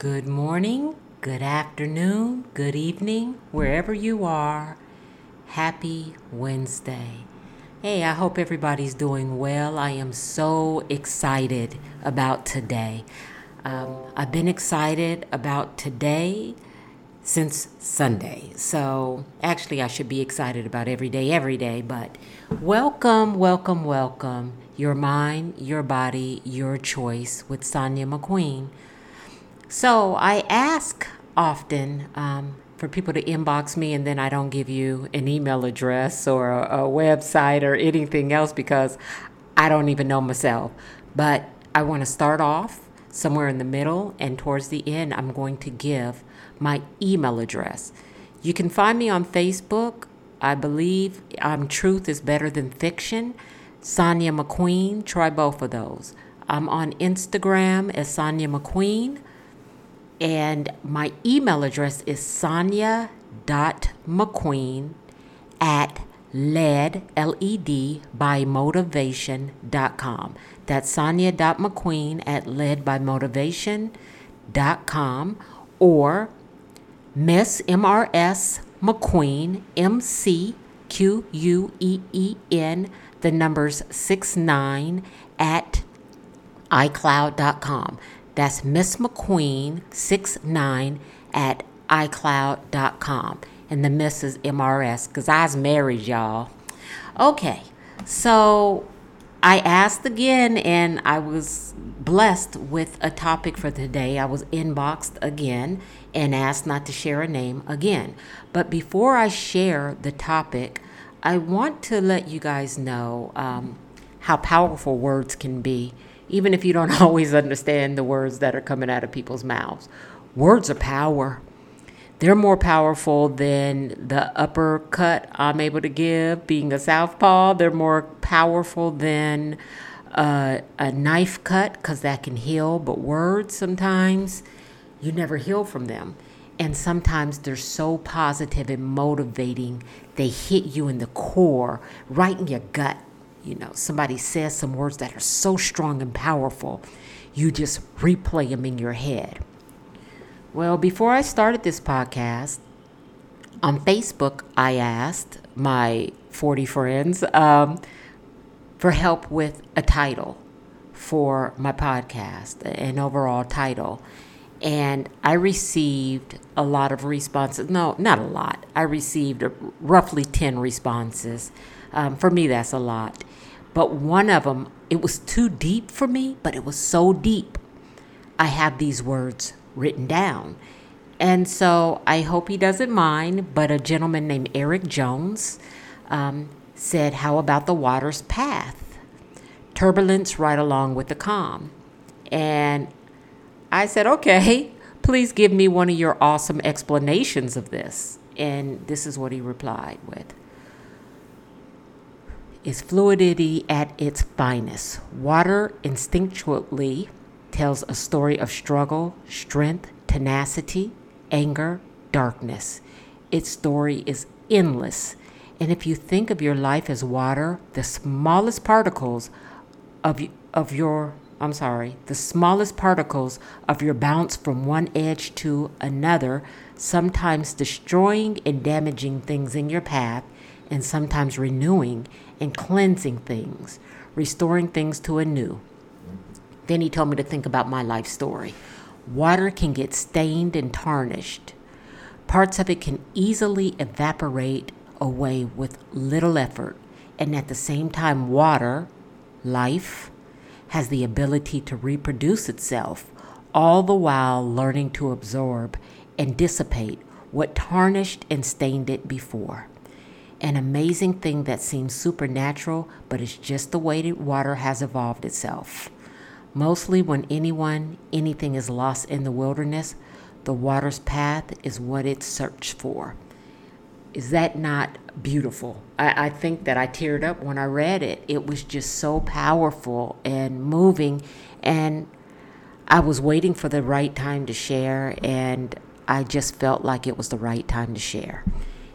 Good morning, good afternoon, good evening, wherever you are. Happy Wednesday. Hey, I hope everybody's doing well. I am so excited about today. Um, I've been excited about today since Sunday. So, actually, I should be excited about every day, every day. But welcome, welcome, welcome. Your mind, your body, your choice with Sonia McQueen. So I ask often um, for people to inbox me, and then I don't give you an email address or a, a website or anything else because I don't even know myself. But I want to start off somewhere in the middle, and towards the end, I'm going to give my email address. You can find me on Facebook. I believe um, Truth is Better Than Fiction. Sonia McQueen, try both of those. I'm on Instagram as Sonia McQueen. And my email address is sonia.mcqueen at led, L-E-D, by motivation.com. That's sonia.mcqueen at led by ledbymotivation.com or Miss M-R-S McQueen, M-C-Q-U-E-E-N, the numbers 69 at iCloud.com. That's Miss McQueen 69 at iCloud.com. And the Miss is MRS because I was married, y'all. Okay, so I asked again and I was blessed with a topic for today. I was inboxed again and asked not to share a name again. But before I share the topic, I want to let you guys know um, how powerful words can be even if you don't always understand the words that are coming out of people's mouths. Words are power. They're more powerful than the uppercut I'm able to give, being a southpaw. They're more powerful than uh, a knife cut because that can heal. But words, sometimes, you never heal from them. And sometimes they're so positive and motivating, they hit you in the core, right in your gut you know, somebody says some words that are so strong and powerful, you just replay them in your head. Well, before I started this podcast, on Facebook, I asked my 40 friends um, for help with a title for my podcast, an overall title. And I received a lot of responses. No, not a lot. I received roughly 10 responses. Um, for me, that's a lot. But one of them, it was too deep for me, but it was so deep. I have these words written down. And so I hope he doesn't mind. But a gentleman named Eric Jones um, said, How about the water's path? Turbulence right along with the calm. And I said, Okay, please give me one of your awesome explanations of this. And this is what he replied with is fluidity at its finest. Water instinctually tells a story of struggle, strength, tenacity, anger, darkness. Its story is endless. And if you think of your life as water, the smallest particles of, of your, I'm sorry, the smallest particles of your bounce from one edge to another, sometimes destroying and damaging things in your path, and sometimes renewing and cleansing things, restoring things to anew. Then he told me to think about my life story. Water can get stained and tarnished. Parts of it can easily evaporate away with little effort. And at the same time, water, life, has the ability to reproduce itself, all the while learning to absorb and dissipate what tarnished and stained it before an amazing thing that seems supernatural, but it's just the way that water has evolved itself. Mostly, when anyone, anything is lost in the wilderness, the water's path is what it searched for. Is that not beautiful? I, I think that I teared up when I read it. It was just so powerful and moving, and I was waiting for the right time to share, and I just felt like it was the right time to share.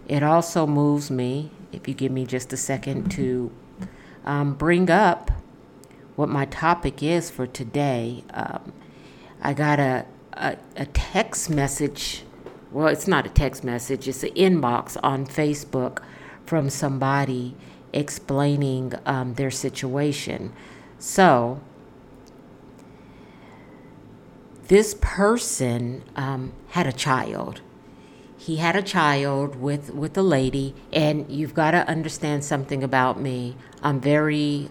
It also moves me, if you give me just a second, to um, bring up what my topic is for today. Um, I got a, a, a text message. Well, it's not a text message, it's an inbox on Facebook from somebody explaining um, their situation. So, this person um, had a child. He had a child with, with a lady, and you've got to understand something about me. I'm very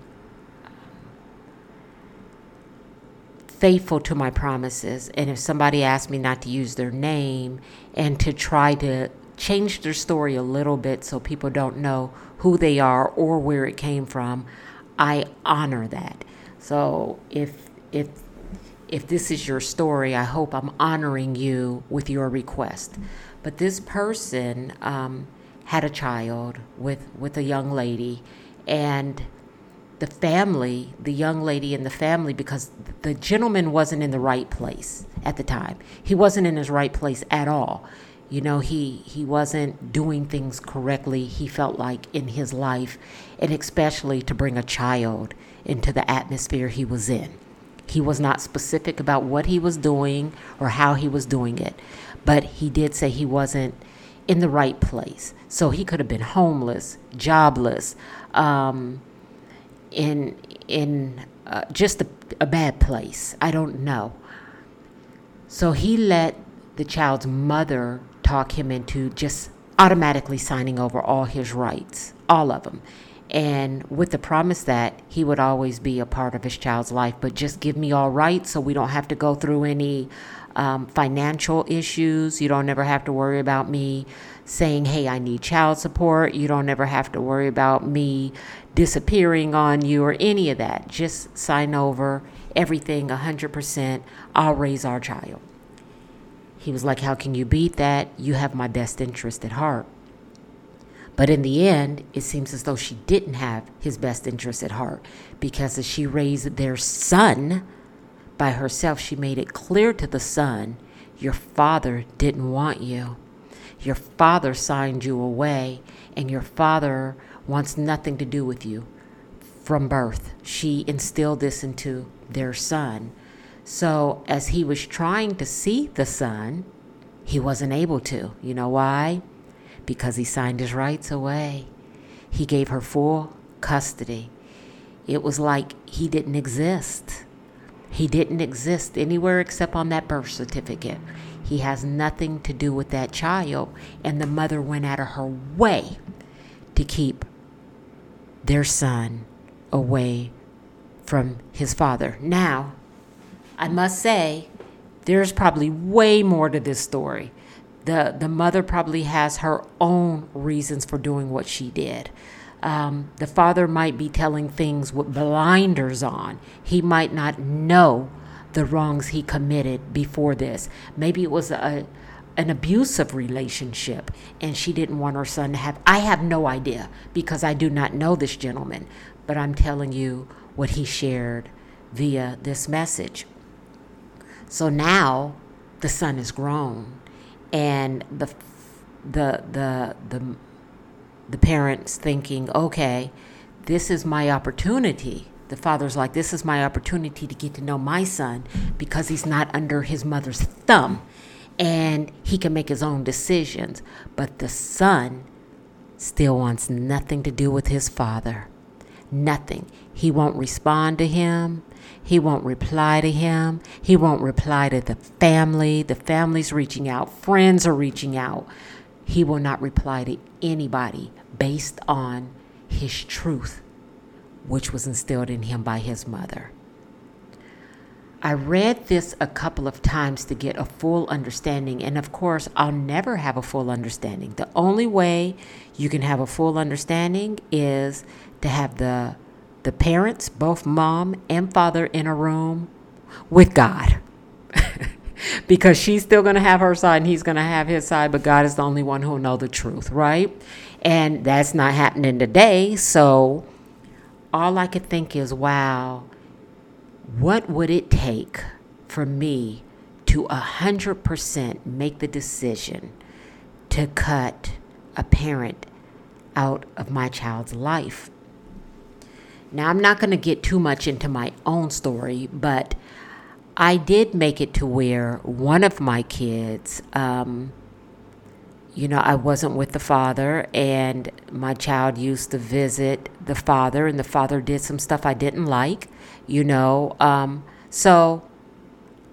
faithful to my promises. And if somebody asks me not to use their name and to try to change their story a little bit so people don't know who they are or where it came from, I honor that. So if if if this is your story, I hope I'm honoring you with your request. But this person um, had a child with with a young lady, and the family, the young lady and the family, because the gentleman wasn't in the right place at the time. He wasn't in his right place at all. You know, he, he wasn't doing things correctly, he felt like in his life, and especially to bring a child into the atmosphere he was in. He was not specific about what he was doing or how he was doing it, but he did say he wasn't in the right place. So he could have been homeless, jobless, um, in in uh, just a, a bad place. I don't know. So he let the child's mother talk him into just automatically signing over all his rights, all of them. And with the promise that he would always be a part of his child's life, but just give me all rights so we don't have to go through any um, financial issues. You don't ever have to worry about me saying, hey, I need child support. You don't ever have to worry about me disappearing on you or any of that. Just sign over everything 100%. I'll raise our child. He was like, How can you beat that? You have my best interest at heart. But in the end, it seems as though she didn't have his best interest at heart because as she raised their son by herself, she made it clear to the son, Your father didn't want you. Your father signed you away, and your father wants nothing to do with you from birth. She instilled this into their son. So, as he was trying to see the son, he wasn't able to. You know why? Because he signed his rights away. He gave her full custody. It was like he didn't exist. He didn't exist anywhere except on that birth certificate. He has nothing to do with that child. And the mother went out of her way to keep their son away from his father. Now, I must say, there's probably way more to this story. The, the mother probably has her own reasons for doing what she did. Um, the father might be telling things with blinders on. He might not know the wrongs he committed before this. Maybe it was a an abusive relationship and she didn't want her son to have I have no idea because I do not know this gentleman, but I'm telling you what he shared via this message. So now the son is grown and the the the the the parents thinking, "Okay, this is my opportunity the father's like, This is my opportunity to get to know my son because he's not under his mother's thumb and he can make his own decisions. But the son still wants nothing to do with his father. Nothing. He won't respond to him. He won't reply to him. He won't reply to the family. The family's reaching out. Friends are reaching out. He will not reply to anybody based on his truth which was instilled in him by his mother. I read this a couple of times to get a full understanding, and of course, I'll never have a full understanding. The only way you can have a full understanding is to have the the parents, both mom and father, in a room with God. because she's still going to have her side and he's going to have his side, but God is the only one who'll know the truth, right? And that's not happening today. So all I could think is, wow, what would it take for me to 100% make the decision to cut a parent out of my child's life? Now, I'm not going to get too much into my own story, but I did make it to where one of my kids, um, you know, I wasn't with the father, and my child used to visit the father, and the father did some stuff I didn't like, you know. Um, so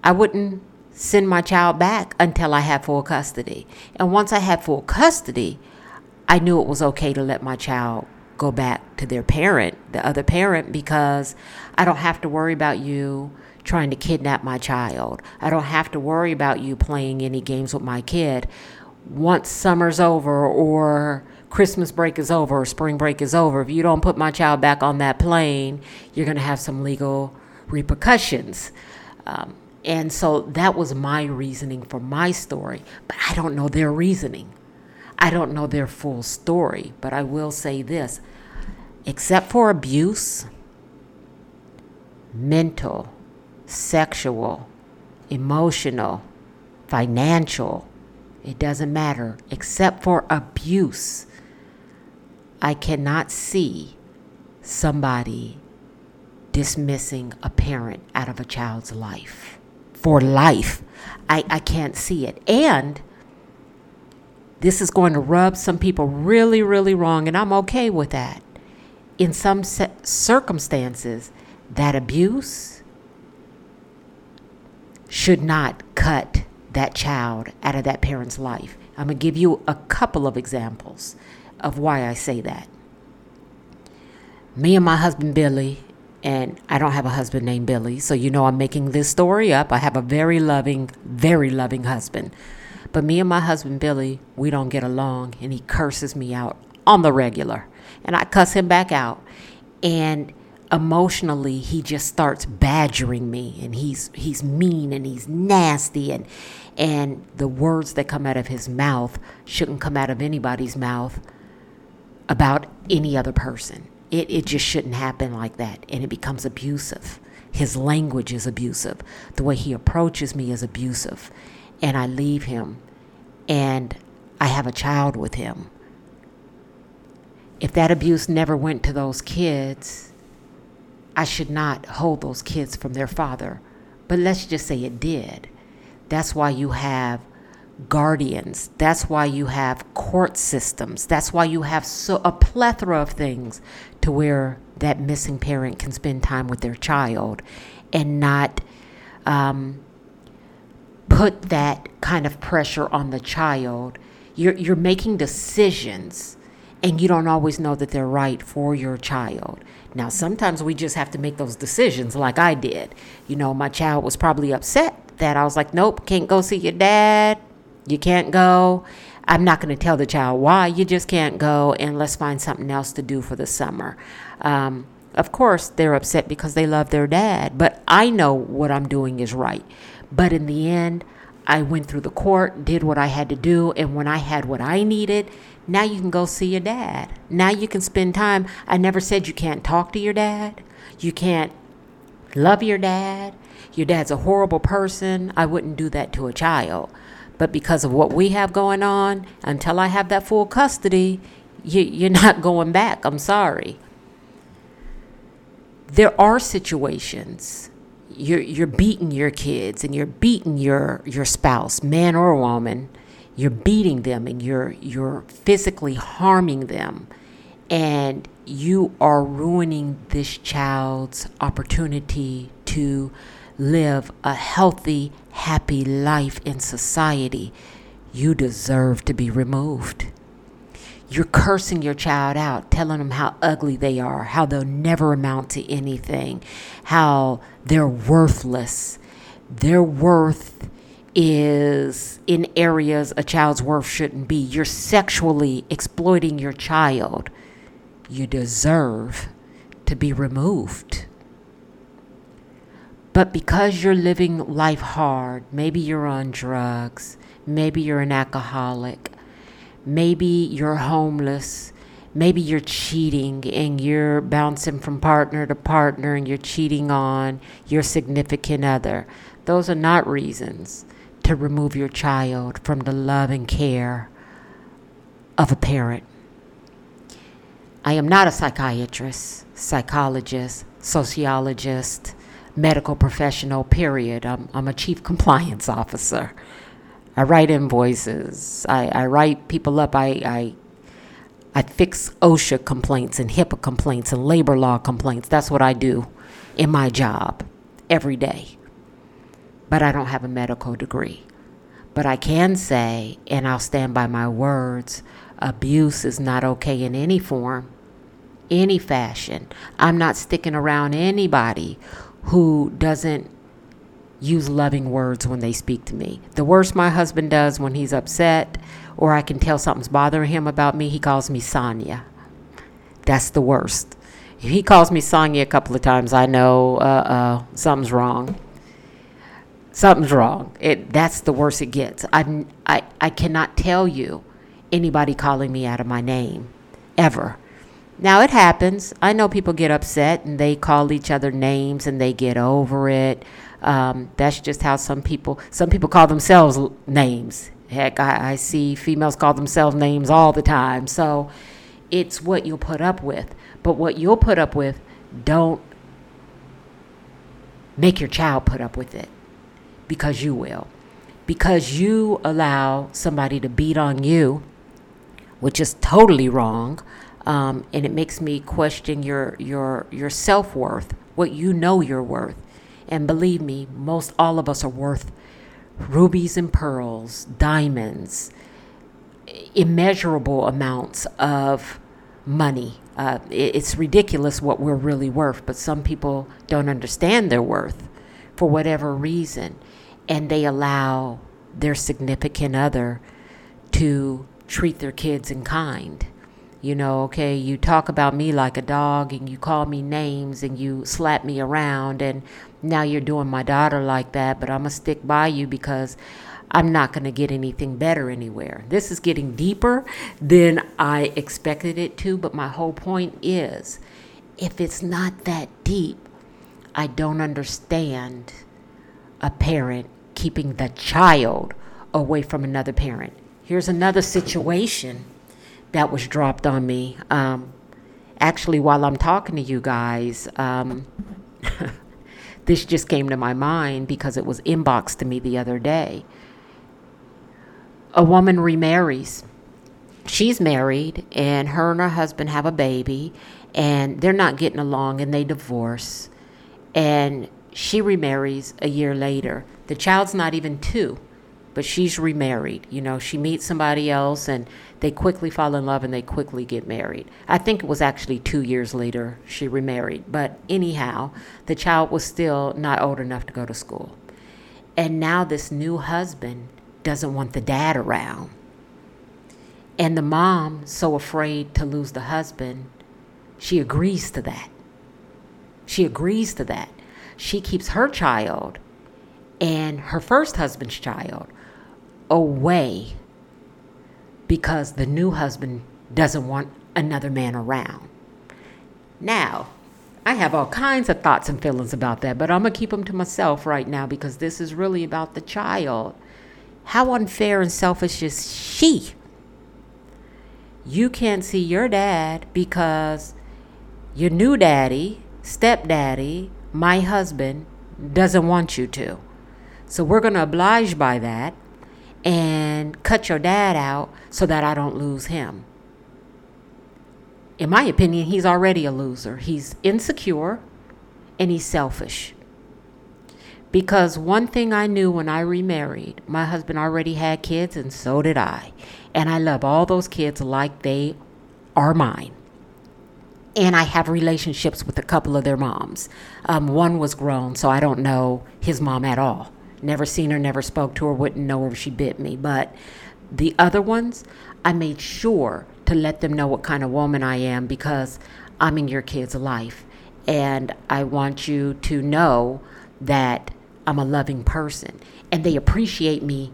I wouldn't send my child back until I had full custody. And once I had full custody, I knew it was okay to let my child go back to their parent, the other parent, because I don't have to worry about you trying to kidnap my child. I don't have to worry about you playing any games with my kid. Once summer's over or Christmas break is over or spring break is over, if you don't put my child back on that plane, you're going to have some legal repercussions. Um, and so that was my reasoning for my story, but I don't know their reasoning. I don't know their full story, but I will say this except for abuse, mental, sexual, emotional, financial, it doesn't matter, except for abuse, I cannot see somebody dismissing a parent out of a child's life for life. I, I can't see it. And this is going to rub some people really, really wrong, and I'm okay with that. In some circumstances, that abuse should not cut that child out of that parent's life. I'm going to give you a couple of examples of why I say that. Me and my husband Billy and I don't have a husband named Billy, so you know I'm making this story up. I have a very loving, very loving husband. But me and my husband Billy, we don't get along, and he curses me out on the regular. And I cuss him back out. And emotionally he just starts badgering me and he's he's mean and he's nasty and and the words that come out of his mouth shouldn't come out of anybody's mouth about any other person. It, it just shouldn't happen like that. And it becomes abusive. His language is abusive. The way he approaches me is abusive. And I leave him and I have a child with him. If that abuse never went to those kids, I should not hold those kids from their father. But let's just say it did. That's why you have guardians. That's why you have court systems. That's why you have so a plethora of things to where that missing parent can spend time with their child and not um, put that kind of pressure on the child. You're you're making decisions and you don't always know that they're right for your child. Now, sometimes we just have to make those decisions like I did. You know, my child was probably upset that I was like, nope, can't go see your dad you can't go. I'm not going to tell the child why. You just can't go, and let's find something else to do for the summer. Um, of course, they're upset because they love their dad, but I know what I'm doing is right. But in the end, I went through the court, did what I had to do, and when I had what I needed, now you can go see your dad. Now you can spend time. I never said you can't talk to your dad. You can't love your dad. Your dad's a horrible person. I wouldn't do that to a child. But because of what we have going on, until I have that full custody, you, you're not going back. I'm sorry. There are situations you're you're beating your kids and you're beating your your spouse, man or woman. You're beating them and you're you're physically harming them, and you are ruining this child's opportunity to live a healthy, happy life in society, you deserve to be removed. You're cursing your child out, telling them how ugly they are, how they'll never amount to anything, how they're worthless. Their worth is in areas a child's worth shouldn't be. You're sexually exploiting your child. You deserve to be removed. But because you're living life hard, maybe you're on drugs, maybe you're an alcoholic, maybe you're homeless, maybe you're cheating and you're bouncing from partner to partner and you're cheating on your significant other. Those are not reasons to remove your child from the love and care of a parent. I am not a psychiatrist, psychologist, sociologist medical professional, period. I'm, I'm a chief compliance officer. I write invoices. I, I write people up. I, I I fix OSHA complaints and HIPAA complaints and labor law complaints. That's what I do in my job every day. But I don't have a medical degree. But I can say, and I'll stand by my words, abuse is not okay in any form, any fashion. I'm not sticking around anybody who doesn't use loving words when they speak to me. The worst my husband does when he's upset or I can tell something's bothering him about me, he calls me Sonia. That's the worst. If he calls me Sonia a couple of times, I know uh, uh, something's wrong. Something's wrong. It that's the worst it gets. I, I I cannot tell you anybody calling me out of my name ever. Now it happens. I know people get upset and they call each other names and they get over it. Um, that's just how some people some people call themselves names. Heck, I, I see females call themselves names all the time. So it's what you'll put up with. But what you'll put up with, don't make your child put up with it because you will. Because you allow somebody to beat on you, which is totally wrong. Um, and it makes me question your your your self worth, what you know you're worth. And believe me, most all of us are worth rubies and pearls, diamonds, immeasurable amounts of money. Uh, it's ridiculous what we're really worth, but some people don't understand their worth for whatever reason, and they allow their significant other to treat their kids in kind. You know, okay, you talk about me like a dog and you call me names and you slap me around and now you're doing my daughter like that, but I'm going to stick by you because I'm not going to get anything better anywhere. This is getting deeper than I expected it to, but my whole point is if it's not that deep, I don't understand a parent keeping the child away from another parent. Here's another situation that was dropped on me. Um, actually, while I'm talking to you guys, um, this just came to my mind because it was inboxed to me the other day. A woman remarries. She's married, and her and her husband have a baby, and they're not getting along, and they divorce. And she remarries a year later. The child's not even two but she's remarried. You know, she meets somebody else and they quickly fall in love and they quickly get married. I think it was actually two years later she remarried. But anyhow, the child was still not old enough to go to school. And now this new husband doesn't want the dad around. And the mom, so afraid to lose the husband, she agrees to that. She agrees to that. She keeps her child and her first husband's child away because the new husband doesn't want another man around. Now, I have all kinds of thoughts and feelings about that, but I'm going to keep them to myself right now because this is really about the child. How unfair and selfish is she? You can't see your dad because your new daddy, stepdaddy, my husband, doesn't want you to. So we're going to oblige by that and cut your dad out so that I don't lose him. In my opinion, he's already a loser. He's insecure and he's selfish. Because one thing I knew when I remarried, my husband already had kids and so did I. And I love all those kids like they are mine. And I have relationships with a couple of their moms. Um, one was grown, so I don't know his mom at all. Never seen her, never spoke to her, wouldn't know her if she bit me. But the other ones, I made sure to let them know what kind of woman I am because I'm in your kid's life. And I want you to know that I'm a loving person. And they appreciate me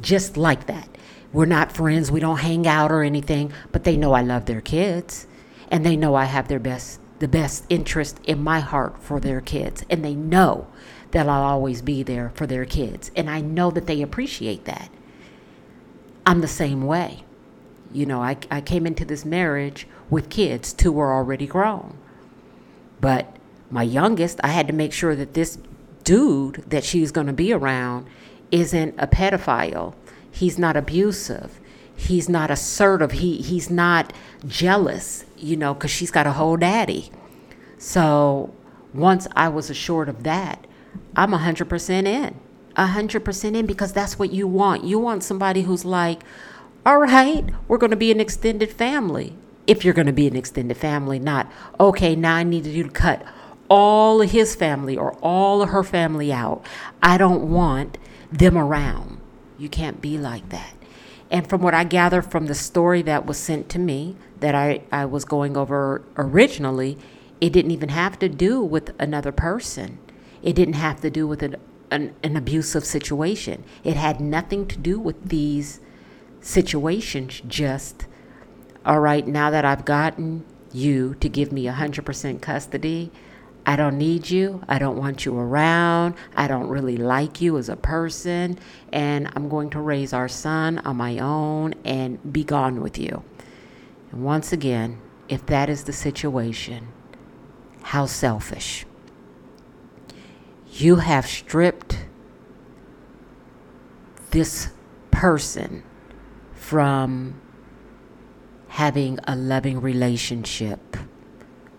just like that. We're not friends, we don't hang out or anything, but they know I love their kids. And they know I have their best the best interest in my heart for their kids. And they know that I'll always be there for their kids. And I know that they appreciate that. I'm the same way. You know, I, I came into this marriage with kids, two were already grown. But my youngest, I had to make sure that this dude that she's going to be around isn't a pedophile. He's not abusive. He's not assertive. He he's not jealous, you know, cuz she's got a whole daddy. So, once I was assured of that, I'm 100% in. 100% in because that's what you want. You want somebody who's like, all right, we're going to be an extended family. If you're going to be an extended family, not, okay, now I need you to cut all of his family or all of her family out. I don't want them around. You can't be like that. And from what I gather from the story that was sent to me, that I, I was going over originally, it didn't even have to do with another person. It didn't have to do with an, an, an abusive situation. It had nothing to do with these situations, just, all right, now that I've gotten you to give me 100% custody, I don't need you. I don't want you around. I don't really like you as a person. And I'm going to raise our son on my own and be gone with you. Once again, if that is the situation, how selfish. You have stripped this person from having a loving relationship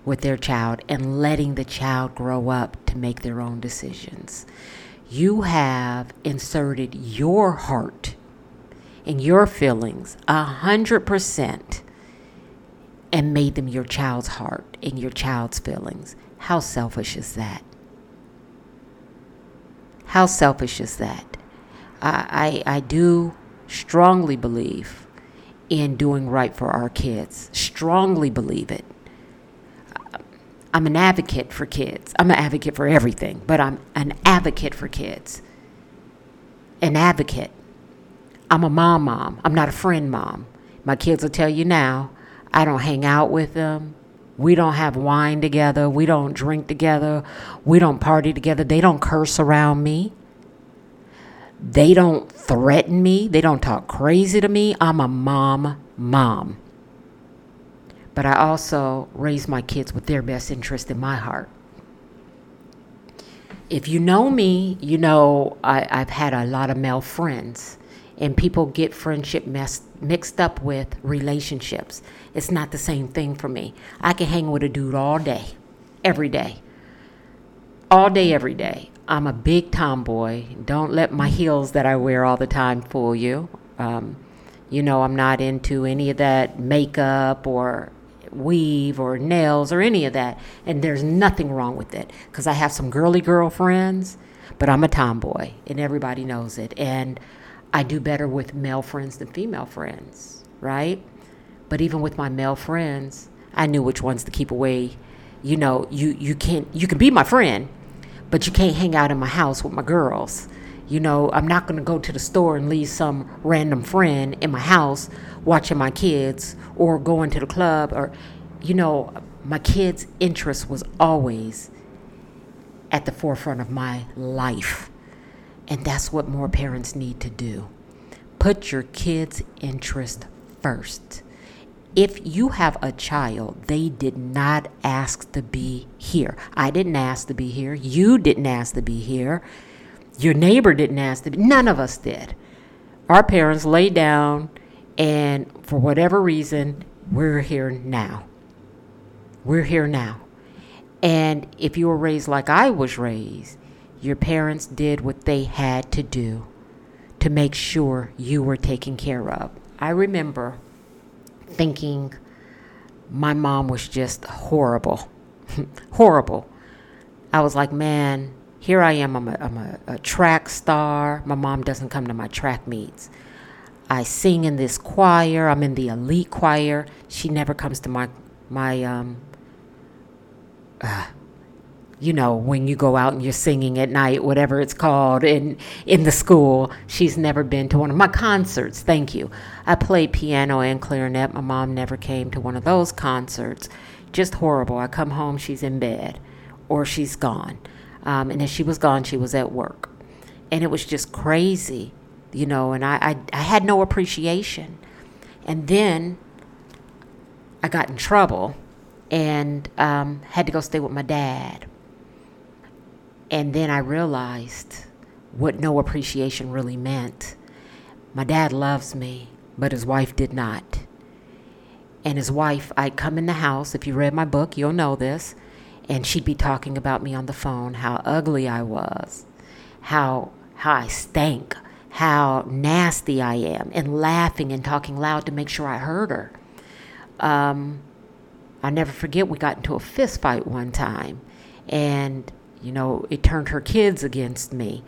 with their child and letting the child grow up to make their own decisions. You have inserted your heart and your feelings a hundred percent and made them your child's heart and your child's feelings. How selfish is that? How selfish is that? I, I, I do strongly believe in doing right for our kids. Strongly believe it. I'm an advocate for kids. I'm an advocate for everything, but I'm an advocate for kids. An advocate. I'm a mom mom. I'm not a friend mom. My kids will tell you now, I don't hang out with them. We don't have wine together. We don't drink together. We don't party together. They don't curse around me. They don't threaten me. They don't talk crazy to me. I'm a mom mom but I also raise my kids with their best interest in my heart. If you know me, you know I, have had a lot of male friends, and people get friendship messed, mixed up with relationships. It's not the same thing for me. I can hang with a dude all day, every day. All day, every day. I'm a big tomboy. Don't let my heels that I wear all the time fool you. Um, you know, I'm not into any of that makeup or weave or nails or any of that. And there's nothing wrong with it because I have some girly girlfriends, but I'm a tomboy and everybody knows it. And I do better with male friends than female friends, right? But even with my male friends, I knew which ones to keep away. You know, you, you can't, you can be my friend, but you can't hang out in my house with my girls. You know, I'm not going to go to the store and leave some random friend in my house watching my kids or going to the club or, you know, my kids' interest was always at the forefront of my life. And that's what more parents need to do. Put your kids' interest first. If you have a child, they did not ask to be here. I didn't ask to be here. You didn't ask to be here. Your neighbor didn't ask to be. None of us did. Our parents laid down, and for whatever reason, we're here now. We're here now. And if you were raised like I was raised, your parents did what they had to do to make sure you were taken care of. I remember thinking my mom was just horrible. horrible. I was like, man, here I am, I'm, a, I'm a, a track star. My mom doesn't come to my track meets. I sing in this choir. I'm in the elite choir. She never comes to my my um uh, you know when you go out and you're singing at night whatever it's called in in the school she's never been to one of my concerts thank you i played piano and clarinet my mom never came to one of those concerts just horrible i come home she's in bed or she's gone um, and if she was gone, she was at work. And it was just crazy, you know, and I, I, I had no appreciation. And then I got in trouble and um, had to go stay with my dad. And then I realized what no appreciation really meant. My dad loves me, but his wife did not. And his wife, I'd come in the house, if you read my book, you'll know this, and she'd be talking about me on the phone, how ugly I was, how how I stank, how nasty I am, and laughing and talking loud to make sure I heard her. Um, I'll never forget we got into a fist fight one time, and you know it turned her kids against me,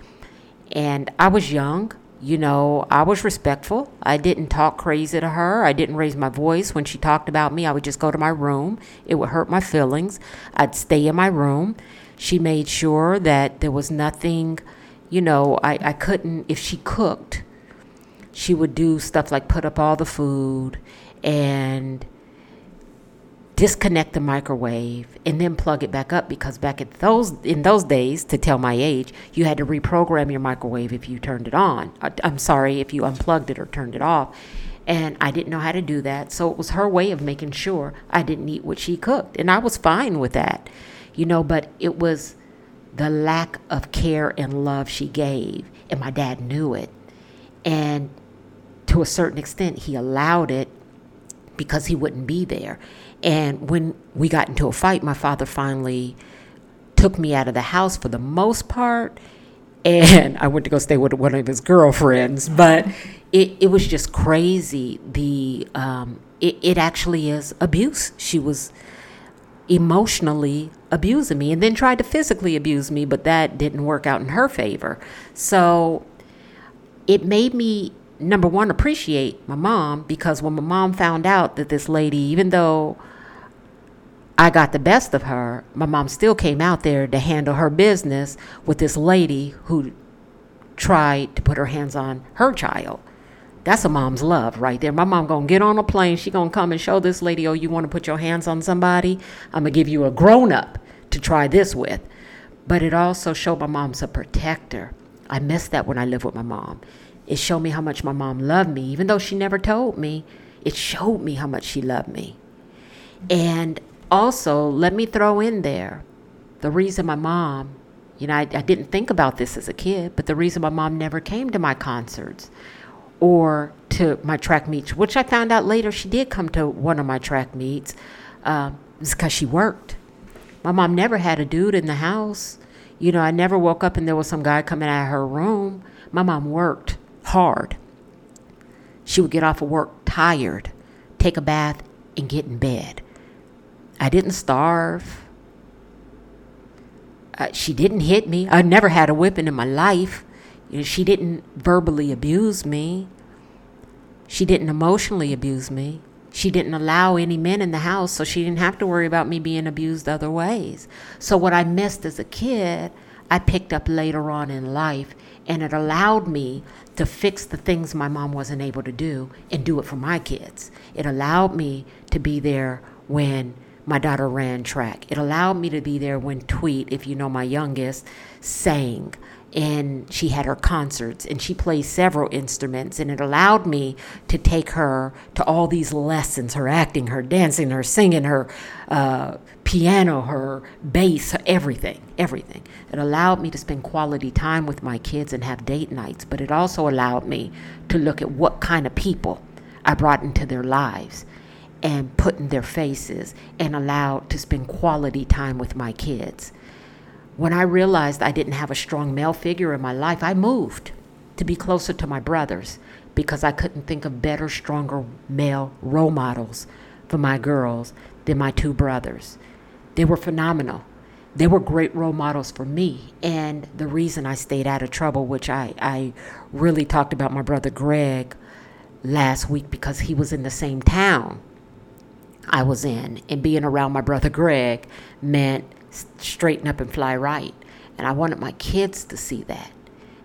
and I was young. You know, I was respectful. I didn't talk crazy to her. I didn't raise my voice when she talked about me. I would just go to my room. It would hurt my feelings. I'd stay in my room. She made sure that there was nothing you know, I, I couldn't, if she cooked, she would do stuff like put up all the food and disconnect the microwave and then plug it back up because back at those in those days to tell my age you had to reprogram your microwave if you turned it on I, i'm sorry if you unplugged it or turned it off and i didn't know how to do that so it was her way of making sure i didn't eat what she cooked and i was fine with that you know but it was the lack of care and love she gave. And my dad knew it. And to a certain extent, he allowed it because he wouldn't be there. And when we got into a fight, my father finally took me out of the house for the most part. And I went to go stay with one of his girlfriends. But it, it was just crazy. The um, it, it actually is abuse. She was emotionally abusing me and then tried to physically abuse me, but that didn't work out in her favor. So it made me, number one, appreciate my mom because when my mom found out that this lady, even though I got the best of her, my mom still came out there to handle her business with this lady who tried to put her hands on her child. That's a mom's love right there. My mom gonna get on a plane. She gonna come and show this lady, oh, you want to put your hands on somebody? I'm gonna give you a grown up to try this with. But it also showed my mom's a protector. I missed that when I lived with my mom. It showed me how much my mom loved me, even though she never told me. It showed me how much she loved me. And also, let me throw in there the reason my mom, you know, I, I didn't think about this as a kid, but the reason my mom never came to my concerts or to my track meets, which I found out later she did come to one of my track meets, uh, is because she worked. My mom never had a dude in the house. You know, I never woke up and there was some guy coming out of her room. My mom worked hard. She would get off of work tired, take a bath, and get in bed. I didn't starve. Uh, she didn't hit me. I never had a whipping in my life. You know, she didn't verbally abuse me. She didn't emotionally abuse me. She didn't allow any men in the house, so she didn't have to worry about me being abused other ways. So, what I missed as a kid, I picked up later on in life, and it allowed me to fix the things my mom wasn't able to do and do it for my kids. It allowed me to be there when my daughter ran track. It allowed me to be there when Tweet, if you know my youngest, sang. And she had her concerts and she plays several instruments and it allowed me to take her to all these lessons her acting her dancing her singing her uh, piano her bass everything everything. It allowed me to spend quality time with my kids and have date nights but it also allowed me to look at what kind of people i brought into their lives and put in their faces and allowed to spend quality time with my kids when I realized I didn't have a strong male figure in my life, I moved to be closer to my brothers because I couldn't think of better, stronger male role models for my girls than my two brothers. They were phenomenal. They were great role models for me. And the reason I stayed out of trouble, which I, I really talked about my brother Greg last week because he was in the same town I was in. And being around my brother Greg meant straighten up and fly right. And I wanted my kids to see that.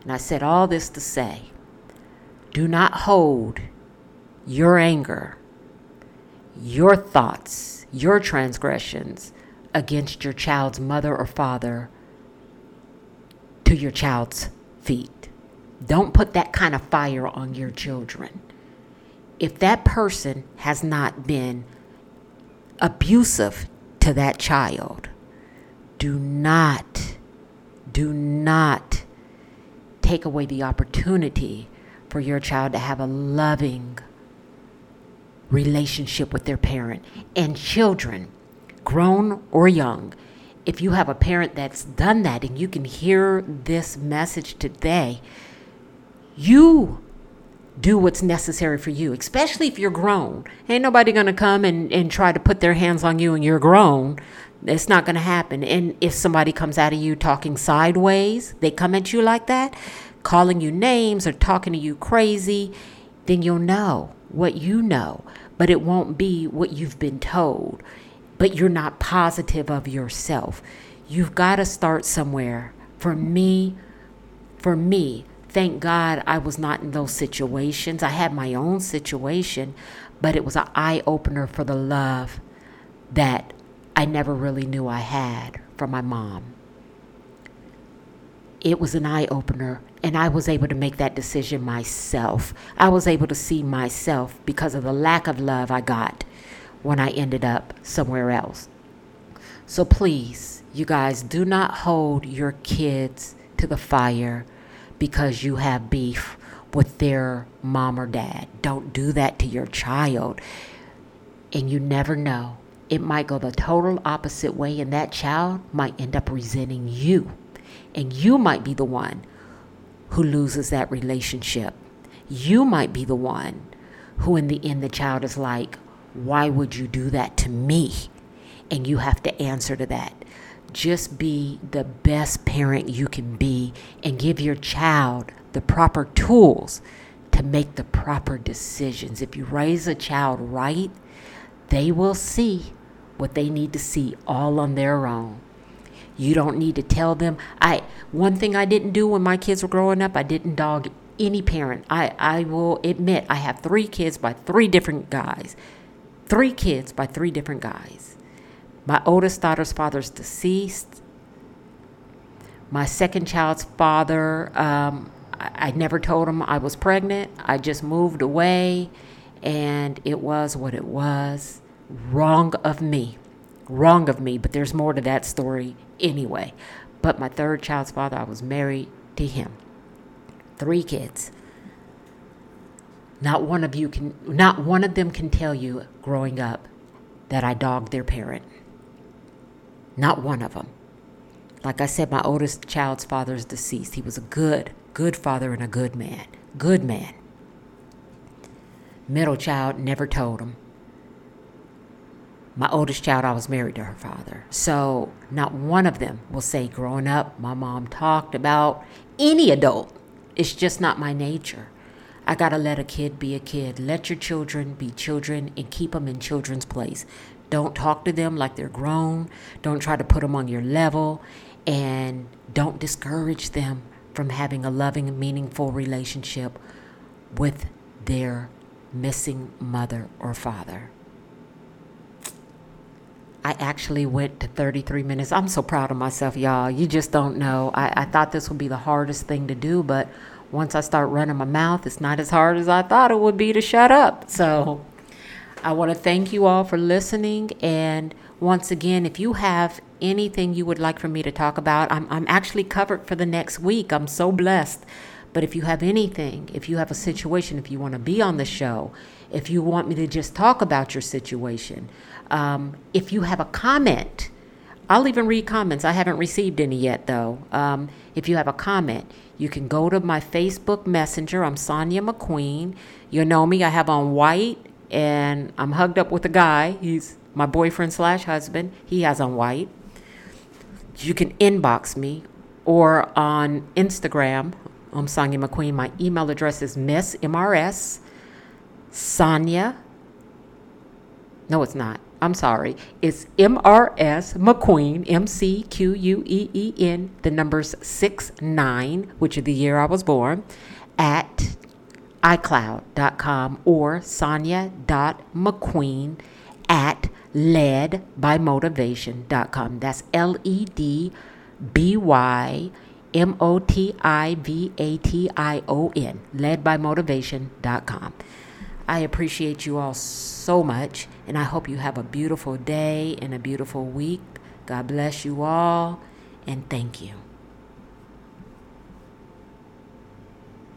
And I said all this to say do not hold your anger, your thoughts, your transgressions against your child's mother or father to your child's feet. Don't put that kind of fire on your children. If that person has not been abusive to that child, do not do not take away the opportunity for your child to have a loving relationship with their parent. And children, grown or young, if you have a parent that's done that and you can hear this message today, you do what's necessary for you, especially if you're grown. Ain't nobody to come and, and try to put their hands on you and you're grown. It's not to happen. And if somebody comes out of you talking sideways, they come at you like that, calling you names or talking to you crazy, then you'll know what you know, but it won't be what you've been told. But you're not positive of yourself. You've got to start somewhere. For me, for me, thank God I was not in those situations. I had my own situation, but it was an eye opener for the love that I never really knew I had from my mom. It was an eye opener, and I was able to make that decision myself. I was able to see myself because of the lack of love I got when I ended up somewhere else. So please, you guys, do not hold your kids to the fire because you have beef with their mom or dad. Don't do that to your child. And you never know it might go the total opposite way, and that child might end up resenting you. And you might be the one who loses that relationship. You might be the one who, in the end, the child is like, Why would you do that to me? And you have to answer to that. Just be the best parent you can be and give your child the proper tools to make the proper decisions. If you raise a child right, they will see what they need to see all on their own. You don't need to tell them. I one thing I didn't do when my kids were growing up, I didn't dog any parent. I, I will admit I have three kids by three different guys. Three kids by three different guys. My oldest daughter's father's deceased. My second child's father, um, I, I never told him I was pregnant. I just moved away, and it was what it was. Wrong of me. Wrong of me, but there's more to that story anyway. But my third child's father, I was married to him. Three kids. Not one of you can not one of them can tell you growing up that I dogged their parent. Not one of them. Like I said, my oldest child's father is deceased. He was a good, good father and a good man. Good man. Middle child never told him my oldest child, I was married to her father. So not one of them will say, growing up, my mom talked about any adult. It's just not my nature. I got to let a kid be a kid. Let your children be children and keep them in children's place. Don't talk to them like they're grown. Don't try to put them on your level. And don't discourage them from having a loving, meaningful relationship with their missing mother or father. I actually went to 33 minutes. I'm so proud of myself, y'all. You just don't know. I, I thought this would be the hardest thing to do, but once I start running my mouth, it's not as hard as I thought it would be to shut up. So I want to thank you all for listening. And once again, if you have anything you would like for me to talk about, I'm, I'm actually covered for the next week. I'm so blessed. But if you have anything, if you have a situation, if you want to be on the show, if you want me to just talk about your situation, um, if you have a comment, I'll even read comments. I haven't received any yet, though. Um, if you have a comment, you can go to my Facebook Messenger. I'm Sonia McQueen. You know me. I have on white, and I'm hugged up with a guy. He's my boyfriend slash husband. He has on white. You can inbox me, or on Instagram. I'm Sonia McQueen. My email address is Miss MRS Sonia. No, it's not. I'm sorry, it's MRS McQueen, M C Q U E E N, the numbers 6 9, which is the year I was born, at iCloud.com or Sonia.McQueen at ledbymotivation.com. That's L E D B Y M O T I V A T I O N, ledbymotivation.com. I appreciate you all so much, and I hope you have a beautiful day and a beautiful week. God bless you all, and thank you.